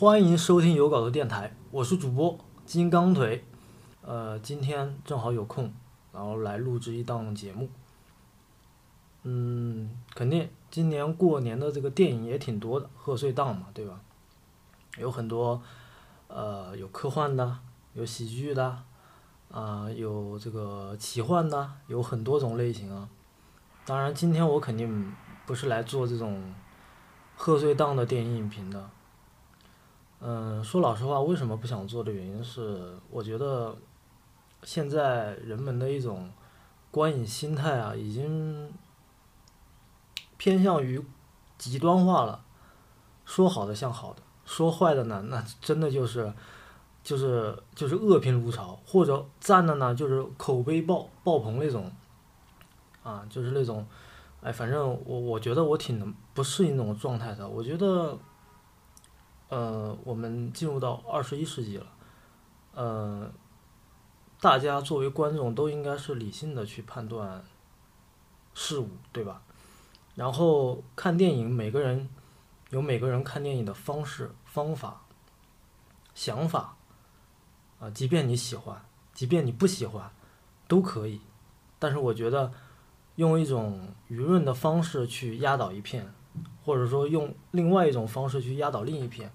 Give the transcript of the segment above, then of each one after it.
欢迎收听有稿的电台，我是主播金刚腿。呃，今天正好有空，然后来录制一档节目。嗯，肯定今年过年的这个电影也挺多的，贺岁档嘛，对吧？有很多，呃，有科幻的，有喜剧的，啊、有这个奇幻的，有很多种类型啊。当然，今天我肯定不是来做这种贺岁档的电影影评的。嗯，说老实话，为什么不想做的原因是，我觉得现在人们的一种观影心态啊，已经偏向于极端化了。说好的像好的，说坏的呢，那真的就是就是就是恶评如潮，或者赞的呢，就是口碑爆爆棚那种。啊，就是那种，哎，反正我我觉得我挺不适应那种状态的。我觉得，呃，我们进入到二十一世纪了，呃，大家作为观众都应该是理性的去判断事物，对吧？然后看电影，每个人有每个人看电影的方式、方法、想法，啊，即便你喜欢，即便你不喜欢，都可以。但是我觉得。用一种舆论的方式去压倒一片，或者说用另外一种方式去压倒另一片，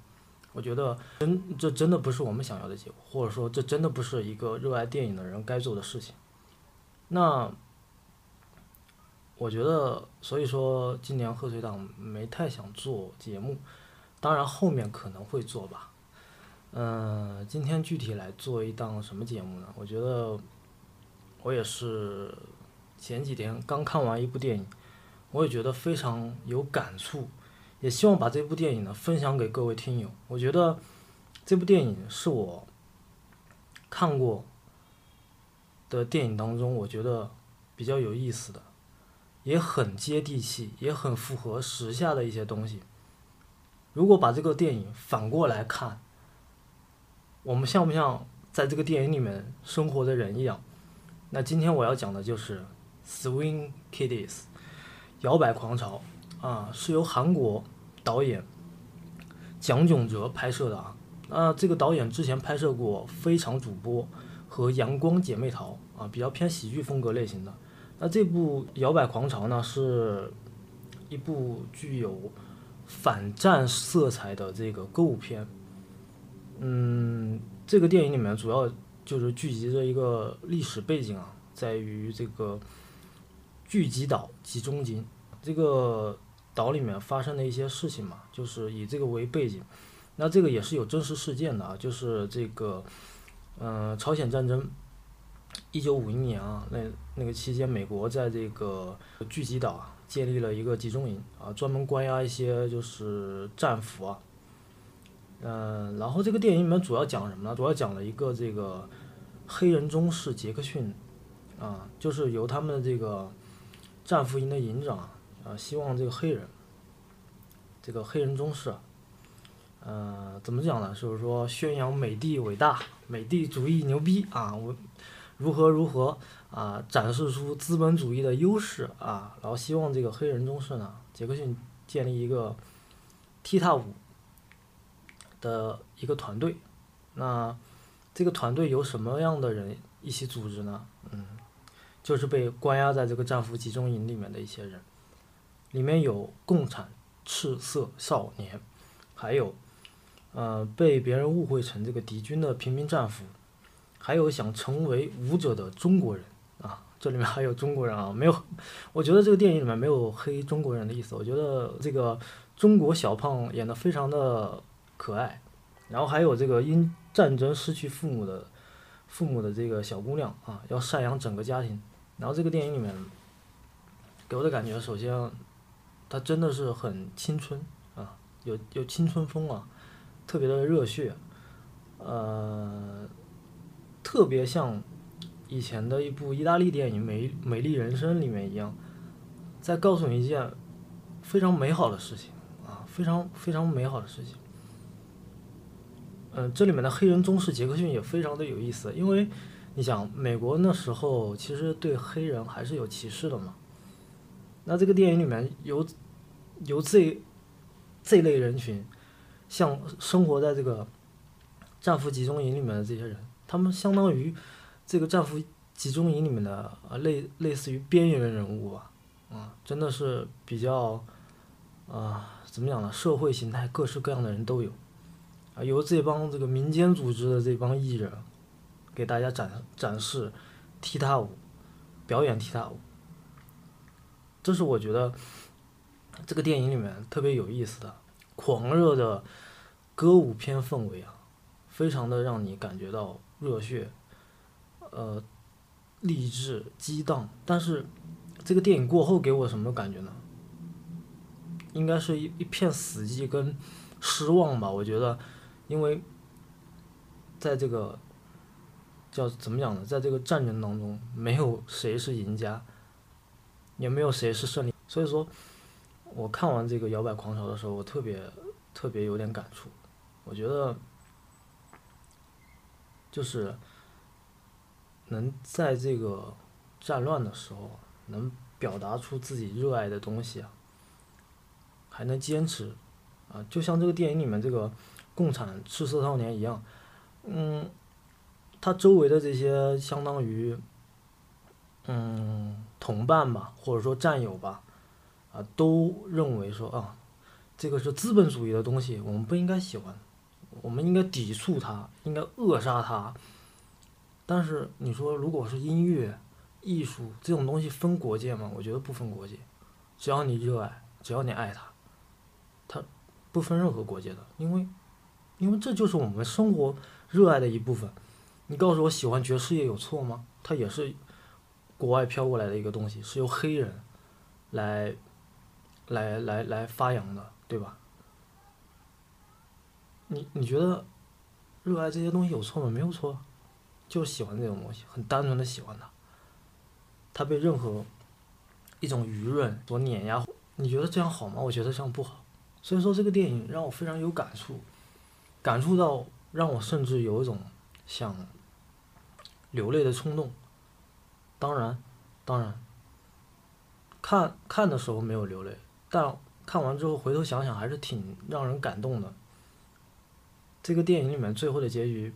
我觉得真这真的不是我们想要的结果，或者说这真的不是一个热爱电影的人该做的事情。那我觉得，所以说今年贺岁档没太想做节目，当然后面可能会做吧。嗯，今天具体来做一档什么节目呢？我觉得我也是。前几天刚看完一部电影，我也觉得非常有感触，也希望把这部电影呢分享给各位听友。我觉得这部电影是我看过的电影当中，我觉得比较有意思的，也很接地气，也很符合时下的一些东西。如果把这个电影反过来看，我们像不像在这个电影里面生活的人一样？那今天我要讲的就是。Swing Kids，摇摆狂潮啊，是由韩国导演蒋炯哲拍摄的啊。那这个导演之前拍摄过《非常主播》和《阳光姐妹淘》啊，比较偏喜剧风格类型的。那这部《摇摆狂潮》呢，是一部具有反战色彩的这个歌舞片。嗯，这个电影里面主要就是聚集着一个历史背景啊，在于这个。聚集岛集中营，这个岛里面发生的一些事情嘛，就是以这个为背景。那这个也是有真实事件的啊，就是这个，嗯，朝鲜战争，一九五一年啊，那那个期间，美国在这个聚集岛建立了一个集中营啊，专门关押一些就是战俘啊。嗯，然后这个电影里面主要讲什么呢？主要讲了一个这个黑人中士杰克逊啊，就是由他们的这个。战俘营的营长啊，希望这个黑人，这个黑人中士，呃，怎么讲呢？就是说宣扬美帝伟大，美帝主义牛逼啊，我如何如何啊，展示出资本主义的优势啊，然后希望这个黑人中士呢，杰克逊建立一个踢踏舞的一个团队。那这个团队由什么样的人一起组织呢？嗯。就是被关押在这个战俘集中营里面的一些人，里面有共产赤色少年，还有，呃，被别人误会成这个敌军的平民战俘，还有想成为武者的中国人啊，这里面还有中国人啊，没有，我觉得这个电影里面没有黑中国人的意思，我觉得这个中国小胖演的非常的可爱，然后还有这个因战争失去父母的父母的这个小姑娘啊，要赡养整个家庭。然后这个电影里面给我的感觉，首先，它真的是很青春啊，有有青春风啊，特别的热血，呃，特别像以前的一部意大利电影《美美丽人生》里面一样，在告诉你一件非常美好的事情啊，非常非常美好的事情。嗯，这里面的黑人中士杰克逊也非常的有意思，因为。你想，美国那时候其实对黑人还是有歧视的嘛？那这个电影里面由由这这类人群像生活在这个战俘集中营里面的这些人，他们相当于这个战俘集中营里面的啊类类似于边缘人物吧，啊，真的是比较啊怎么讲呢？社会形态各式各样的人都有，啊，由这帮这个民间组织的这帮艺人给大家展展示踢踏舞，表演踢踏舞，这是我觉得这个电影里面特别有意思的。狂热的歌舞片氛围啊，非常的让你感觉到热血，呃，励志激荡。但是这个电影过后给我什么感觉呢？应该是一一片死寂跟失望吧。我觉得，因为在这个叫怎么讲呢，在这个战争当中，没有谁是赢家，也没有谁是胜利。所以说。我看完这个《摇摆狂潮》的时候，我特别特别有点感触。我觉得，就是能在这个战乱的时候，能表达出自己热爱的东西啊，还能坚持啊，就像这个电影里面这个共产赤色少年一样，嗯，他周围的这些相当于嗯同伴吧，或者说战友吧。啊，都认为说啊，这个是资本主义的东西，我们不应该喜欢，我们应该抵触它，应该扼杀它。但是你说，如果是音乐、艺术这种东西分国界吗？我觉得不分国界，只要你热爱，只要你爱它，它不分任何国界的，因为，因为这就是我们生活热爱的一部分。你告诉我喜欢爵士乐有错吗？它也是国外飘过来的一个东西，是由黑人来。来来来发扬的，对吧？你你觉得热爱这些东西有错吗？没有错，就是喜欢这种东西，很单纯的喜欢它。它被任何一种舆论所碾压，你觉得这样好吗？我觉得这样不好。所以说这个电影让我非常有感触，感触到让我甚至有一种想流泪的冲动。当然，当然，看看的时候没有流泪。但看完之后回头想想，还是挺让人感动的。这个电影里面最后的结局，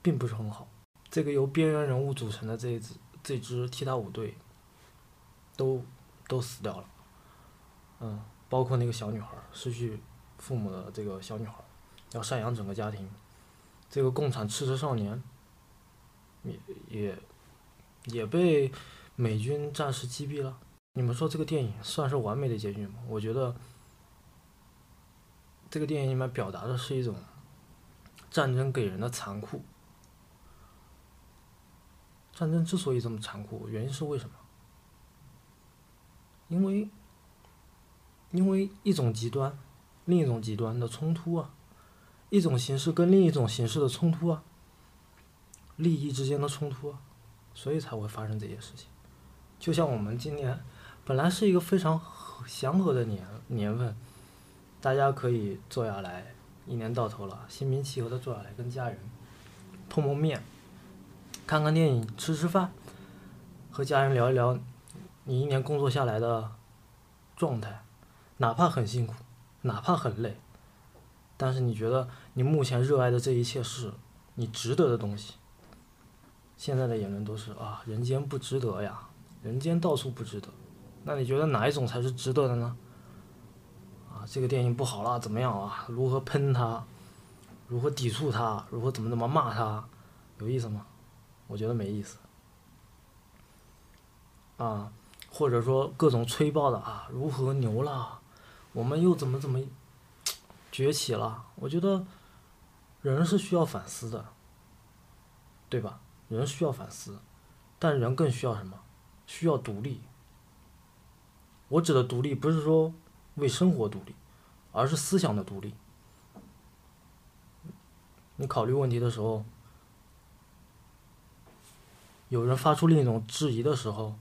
并不是很好。这个由边缘人物组成的这支这支踢踏舞队，都都死掉了。嗯，包括那个小女孩失去父母的这个小女孩要赡养整个家庭。这个共产赤色少年，也也也被美军战士击毙了。你们说这个电影算是完美的结局吗？我觉得，这个电影里面表达的是一种战争给人的残酷。战争之所以这么残酷，原因是为什么？因为，因为一种极端，另一种极端的冲突啊，一种形式跟另一种形式的冲突啊，利益之间的冲突啊，所以才会发生这些事情。就像我们今年。本来是一个非常祥和的年年份，大家可以坐下来，一年到头了，心平气和的坐下来跟家人碰碰面，看看电影，吃吃饭，和家人聊一聊你一年工作下来的状态，哪怕很辛苦，哪怕很累，但是你觉得你目前热爱的这一切是你值得的东西。现在的言论都是啊，人间不值得呀，人间到处不值得。那你觉得哪一种才是值得的呢？啊，这个电影不好了，怎么样啊？如何喷他？如何抵触他？如何怎么怎么骂他？有意思吗？我觉得没意思。啊，或者说各种吹爆的啊，如何牛了？我们又怎么怎么崛起了？我觉得人是需要反思的，对吧？人需要反思，但人更需要什么？需要独立。我指的独立不是说为生活独立，而是思想的独立。你考虑问题的时候，有人发出另一种质疑的时候，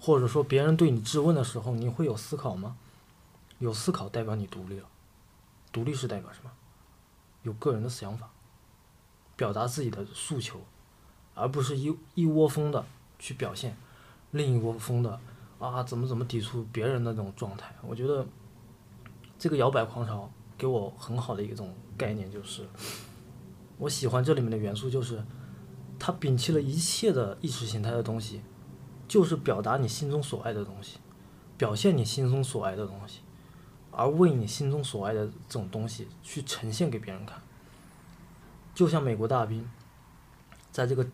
或者说别人对你质问的时候，你会有思考吗？有思考代表你独立了。独立是代表什么？有个人的想法，表达自己的诉求，而不是一一窝蜂的去表现另一窝蜂的。啊，怎么怎么抵触别人的那种状态？我觉得这个摇摆狂潮给我很好的一种概念，就是我喜欢这里面的元素，就是它摒弃了一切的意识形态的东西，就是表达你心中所爱的东西，表现你心中所爱的东西，而为你心中所爱的这种东西去呈现给别人看。就像美国大兵在这个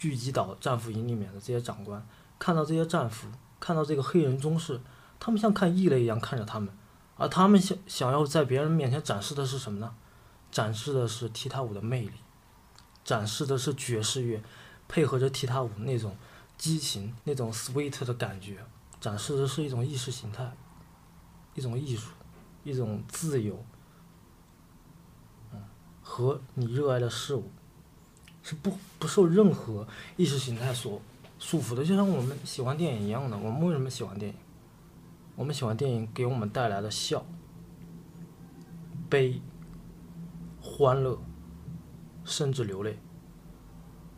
聚集岛战俘营里面的这些长官，看到这些战俘，看到这个黑人中士，他们像看异类一样看着他们。而他们想想要在别人面前展示的是什么呢？展示的是踢踏舞的魅力，展示的是爵士乐配合着踢踏舞那种激情、那种 sweet 的感觉，展示的是一种意识形态，一种艺术，一种自由，嗯，和你热爱的事物是不不受任何意识形态所束缚的，就像我们喜欢电影一样的。我们为什么喜欢电影？我们喜欢电影给我们带来的笑、悲、欢乐，甚至流泪。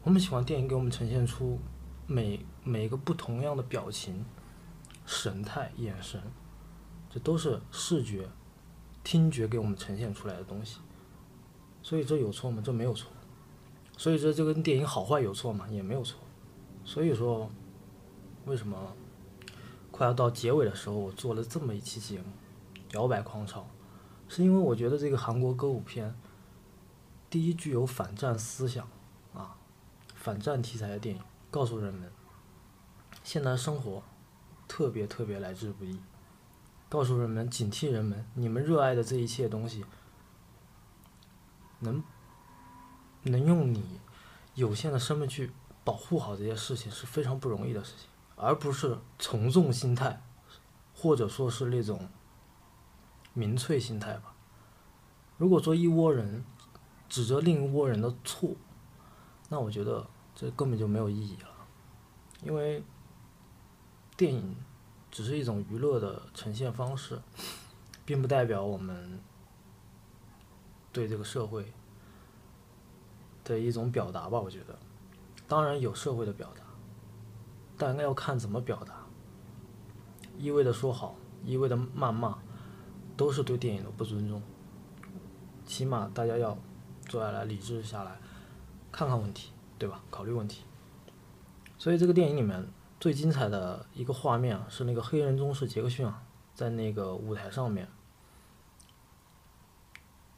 我们喜欢电影给我们呈现出每每个不同样的表情、神态、眼神，这都是视觉、听觉给我们呈现出来的东西。所以这有错吗？这没有错。所以这就跟电影好坏有错吗？也没有错。所以说，为什么？快要到结尾的时候，我做了这么一期节目，《摇摆狂潮》，是因为我觉得这个韩国歌舞片，第一具有反战思想，啊，反战题材的电影，告诉人们，现在生活特别特别来之不易，告诉人们警惕人们，你们热爱的这一切东西，能能用你有限的生命去保护好这些事情是非常不容易的事情。而不是从众心态，或者说是那种民粹心态吧。如果说一窝人指责另一窝人的错，那我觉得这根本就没有意义了。因为电影只是一种娱乐的呈现方式，并不代表我们对这个社会的一种表达吧。我觉得，当然有社会的表达。但那要看怎么表达，一味的说好，一味的谩骂，都是对电影的不尊重。起码大家要坐下来理智下来，看看问题，对吧？考虑问题。所以这个电影里面最精彩的一个画面啊，是那个黑人中士杰克逊啊，在那个舞台上面，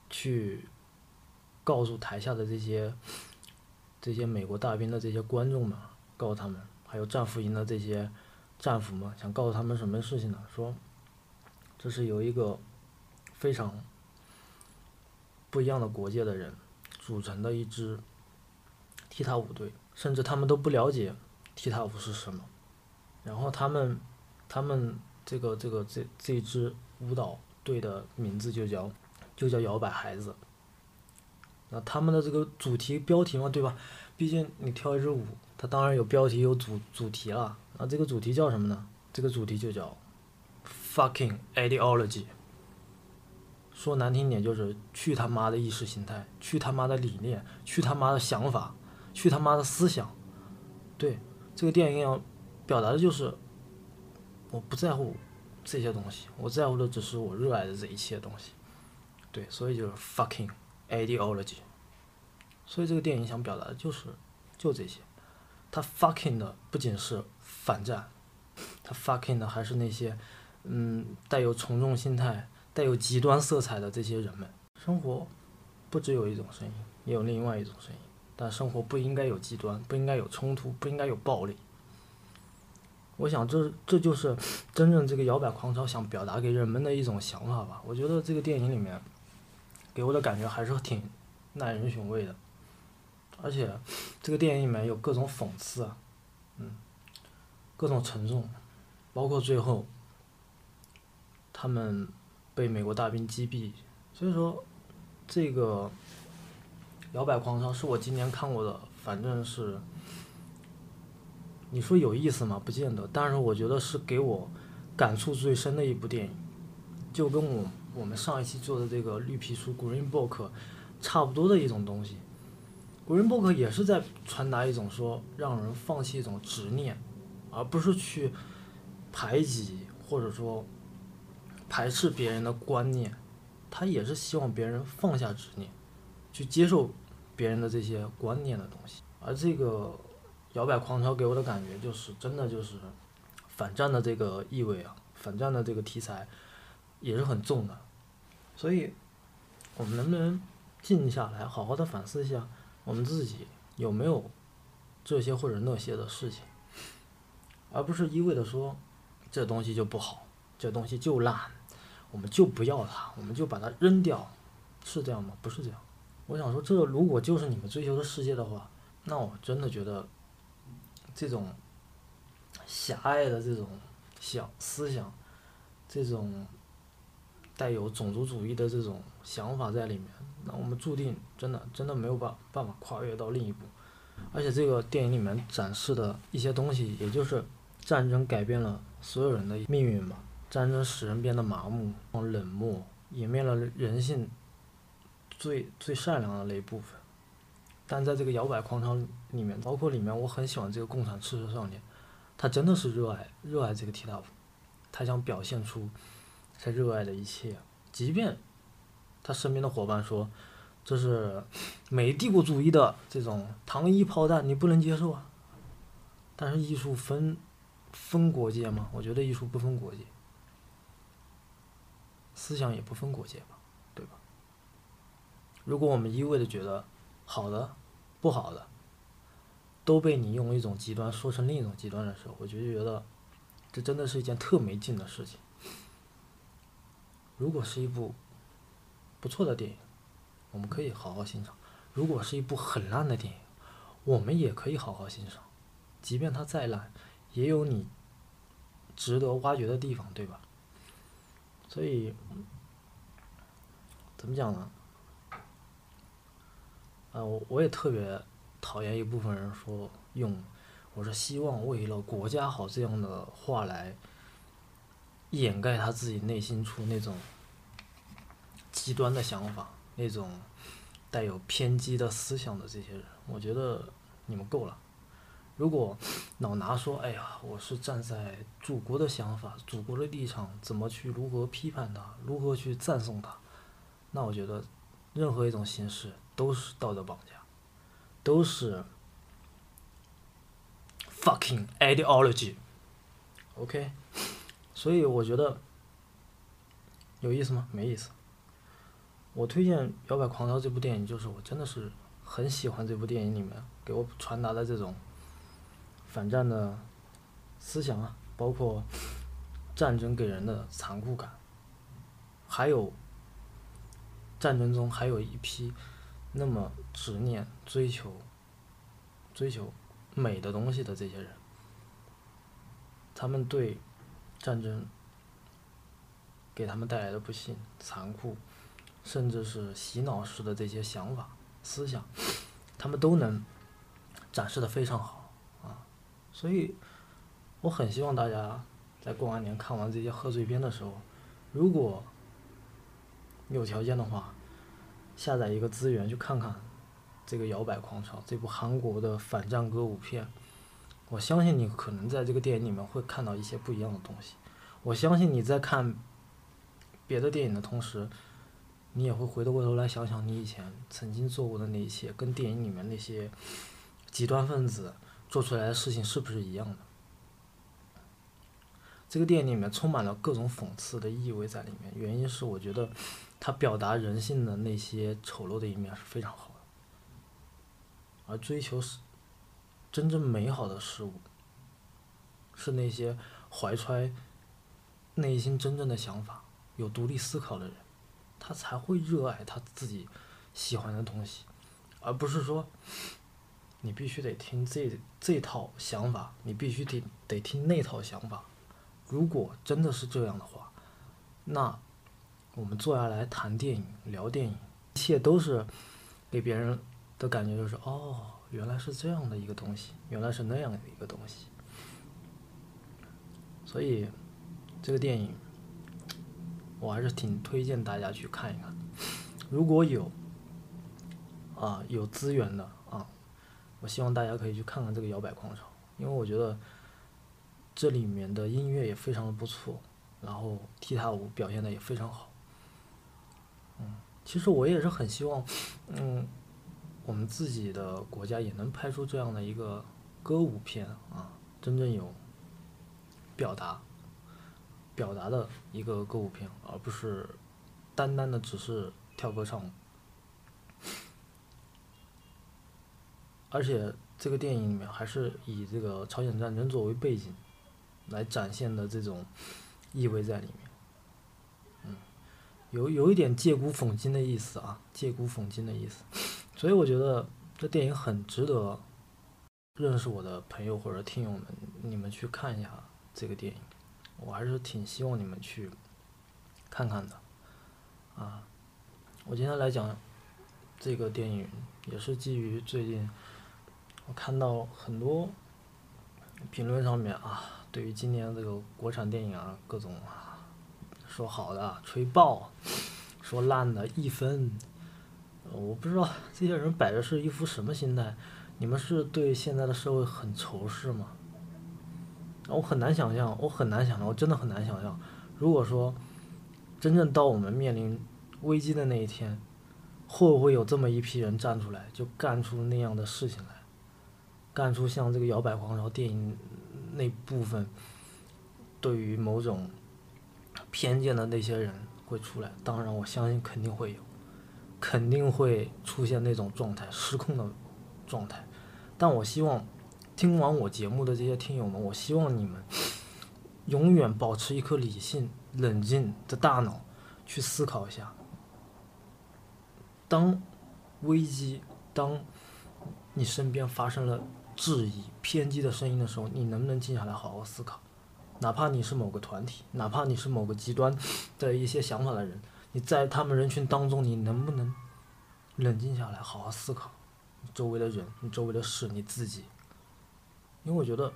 去告诉台下的这些这些美国大兵的这些观众们，告诉他们。还有战俘营的这些战俘们，想告诉他们什么事情呢？说这是由一个非常不一样的国界的人组成的一支踢踏舞队，甚至他们都不了解踢踏舞是什么。然后他们他们这个这个这这支舞蹈队的名字就叫就叫摇摆孩子。那他们的这个主题标题嘛，对吧？毕竟你跳一支舞。它当然有标题有主主题了，那这个主题叫什么呢？这个主题就叫 “fucking ideology”。说难听点就是去他妈的意识形态，去他妈的理念，去他妈的想法，去他妈的思想。对，这个电影要表达的就是我不在乎这些东西，我在乎的只是我热爱的这一切东西。对，所以就是 “fucking ideology”。所以这个电影想表达的就是就这些。他 fucking 的不仅是反战，他 fucking 的还是那些，嗯，带有从众心态、带有极端色彩的这些人们。生活不只有一种声音，也有另外一种声音。但生活不应该有极端，不应该有冲突，不应该有暴力。我想，这这就是真正这个摇摆狂潮想表达给人们的一种想法吧。我觉得这个电影里面给我的感觉还是挺耐人寻味的。而且，这个电影里面有各种讽刺，嗯，各种沉重，包括最后，他们被美国大兵击毙。所以说，这个《摇摆狂潮》是我今年看过的，反正是，你说有意思吗？不见得。但是我觉得是给我感触最深的一部电影，就跟我我们上一期做的这个绿皮书《Green Book》差不多的一种东西。Green Book 也是在传达一种说，让人放弃一种执念，而不是去排挤或者说排斥别人的观念。他也是希望别人放下执念，去接受别人的这些观念的东西。而这个摇摆狂潮给我的感觉就是真的就是反战的这个意味啊，反战的这个题材也是很重的。所以，我们能不能静下来，好好的反思一下我们自己有没有这些或者那些的事情，而不是一味的说这东西就不好，这东西就烂。我们就不要它，我们就把它扔掉，是这样吗？不是这样。我想说，这如果就是你们追求的世界的话，那我真的觉得，这种狭隘的这种想思想，这种带有种族主义的这种想法在里面，那我们注定真的真的没有办办法跨越到另一步。而且这个电影里面展示的一些东西，也就是战争改变了所有人的命运吧。战争使人变得麻木、冷漠，湮灭了人性最最善良的那一部分。但在这个摇摆狂潮里面，包括里面，我很喜欢这个共产赤色少年，他真的是热爱热爱这个提塔夫，他想表现出他热爱的一切，即便他身边的伙伴说这是美帝国主义的这种糖衣炮弹，你不能接受啊。但是艺术分分国界吗？我觉得艺术不分国界。思想也不分国界吧，对吧？如果我们一味的觉得好的、不好的都被你用一种极端说成另一种极端的时候，我就觉得这真的是一件特没劲的事情。如果是一部不错的电影，我们可以好好欣赏；如果是一部很烂的电影，我们也可以好好欣赏。即便它再烂，也有你值得挖掘的地方，对吧？所以，怎么讲呢？啊，我我也特别讨厌一部分人说用“我是希望为了国家好”这样的话来掩盖他自己内心处那种极端的想法，那种带有偏激的思想的这些人。我觉得你们够了。如果老拿说，哎呀，我是站在祖国的想法、祖国的立场，怎么去如何批判他，如何去赞颂他，那我觉得任何一种形式都是道德绑架，都是 fucking ideology，OK？所以我觉得有意思吗？没意思。我推荐《摇摆狂潮》这部电影，就是我真的是很喜欢这部电影里面给我传达的这种。反战的思想啊，包括战争给人的残酷感，还有战争中还有一批那么执念、追求、追求美的东西的这些人，他们对战争给他们带来的不幸、残酷，甚至是洗脑式的这些想法、思想，他们都能展示的非常好啊。所以，我很希望大家在过完年看完这些贺岁片的时候，如果有条件的话，下载一个资源去看看这个《摇摆狂潮》这部韩国的反战歌舞片。我相信你可能在这个电影里面会看到一些不一样的东西。我相信你在看别的电影的同时，你也会回过头来想想你以前曾经做过的那些，跟电影里面那些极端分子。做出来的事情是不是一样的？这个电影里面充满了各种讽刺的意味在里面，原因是我觉得它表达人性的那些丑陋的一面是非常好的，而追求是真正美好的事物，是那些怀揣内心真正的想法、有独立思考的人，他才会热爱他自己喜欢的东西，而不是说。你必须得听这这套想法，你必须得得听那套想法。如果真的是这样的话，那我们坐下来谈电影、聊电影，一切都是给别人的感觉就是哦，原来是这样的一个东西，原来是那样的一个东西。所以这个电影我还是挺推荐大家去看一看。如果有啊有资源的啊。我希望大家可以去看看这个摇摆狂潮，因为我觉得这里面的音乐也非常的不错，然后踢踏舞表现的也非常好。嗯其实我也是很希望，嗯，我们自己的国家也能拍出这样的一个歌舞片啊，真正有表达、表达的一个歌舞片，而不是单单的只是跳歌唱。而且这个电影里面还是以这个朝鲜战争作为背景来展现的这种意味在里面。嗯有有一点借古讽今的意思啊，借古讽今的意思，所以我觉得这电影很值得认识我的朋友或者听友们，你们去看一下这个电影，我还是挺希望你们去看看的啊。我今天来讲这个电影，也是基于最近我看到很多评论上面啊，对于今年这个国产电影啊，各种啊。说好的吹爆，说烂的一分，我不知道这些人摆的是一副什么心态。你们是对现在的社会很仇视吗？我很难想象，我很难想象，我真的很难想象。如果说真正到我们面临危机的那一天，会不会有这么一批人站出来，就干出那样的事情来，干出像这个摇摆狂潮电影那部分对于某种。偏见的那些人会出来，当然我相信肯定会有，肯定会出现那种状态失控的状态。但我希望听完我节目的这些听友们，我希望你们永远保持一颗理性、冷静的大脑去思考一下：当危机、当你身边发生了质疑、偏激的声音的时候，你能不能静下来好好思考？哪怕你是某个团体，哪怕你是某个极端的一些想法的人，你在他们人群当中，你能不能冷静下来，好好思考周围的人、你周围的事、你自己？因为我觉得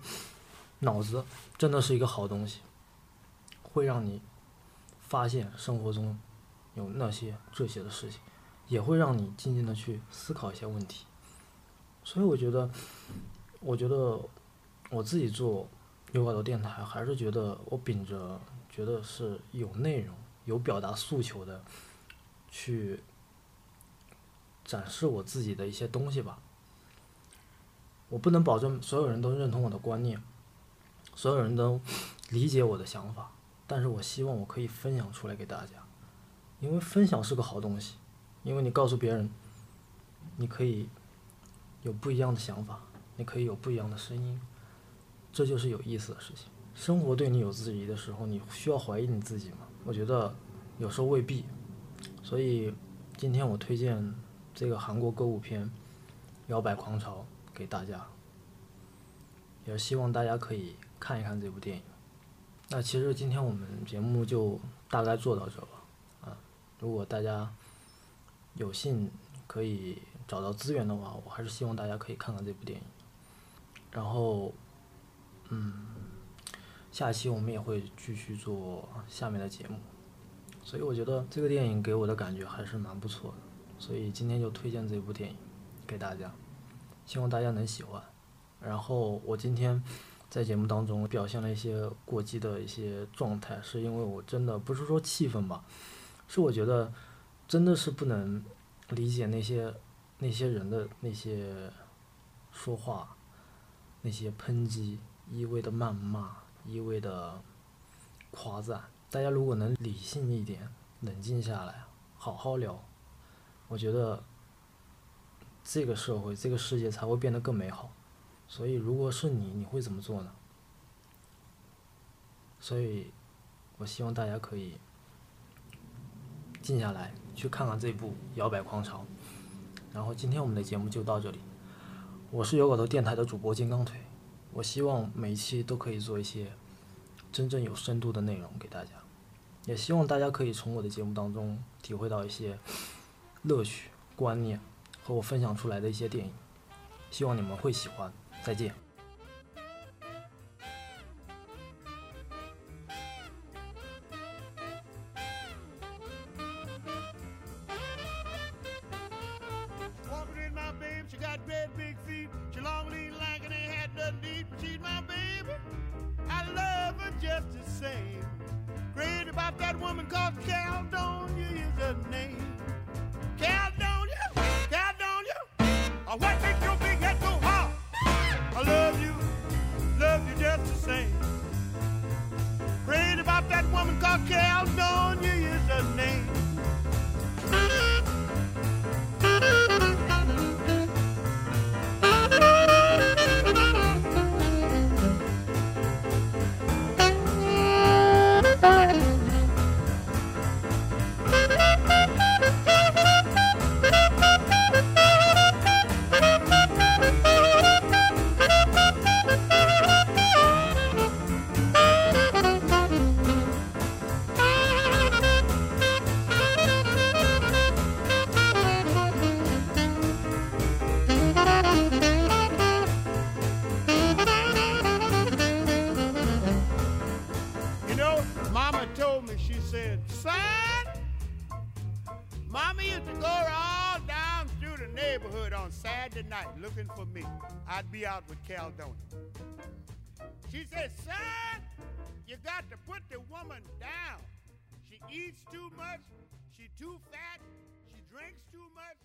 脑子真的是一个好东西，会让你发现生活中有那些这些的事情，也会让你静静的去思考一些问题。所以我觉得，我觉得我自己做。有好多电台还是觉得我秉着觉得是有内容、有表达诉求的，去展示我自己的一些东西吧。我不能保证所有人都认同我的观念，所有人都理解我的想法，但是我希望我可以分享出来给大家，因为分享是个好东西，因为你告诉别人，你可以有不一样的想法，你可以有不一样的声音。这就是有意思的事情。生活对你有质疑的时候，你需要怀疑你自己吗？我觉得有时候未必。所以今天我推荐这个韩国歌舞片《摇摆狂潮》给大家，也希望大家可以看一看这部电影。那其实今天我们节目就大概做到这吧。啊，如果大家有幸可以找到资源的话，我还是希望大家可以看看这部电影。然后。嗯，下期我们也会继续做下面的节目，所以我觉得这个电影给我的感觉还是蛮不错的，所以今天就推荐这部电影给大家，希望大家能喜欢。然后我今天在节目当中表现了一些过激的一些状态，是因为我真的不是说气愤吧，是我觉得真的是不能理解那些那些人的那些说话，那些抨击。一味的谩骂，一味的夸赞，大家如果能理性一点，冷静下来，好好聊，我觉得这个社会、这个世界才会变得更美好。所以，如果是你，你会怎么做呢？所以，我希望大家可以静下来，去看看这部《摇摆狂潮》。然后，今天我们的节目就到这里。我是有狗头电台的主播金刚腿。我希望每一期都可以做一些真正有深度的内容给大家，也希望大家可以从我的节目当中体会到一些乐趣、观念和我分享出来的一些电影，希望你们会喜欢。再见。I'd be out with Caledonia. She said, son, you got to put the woman down. She eats too much, she too fat, she drinks too much,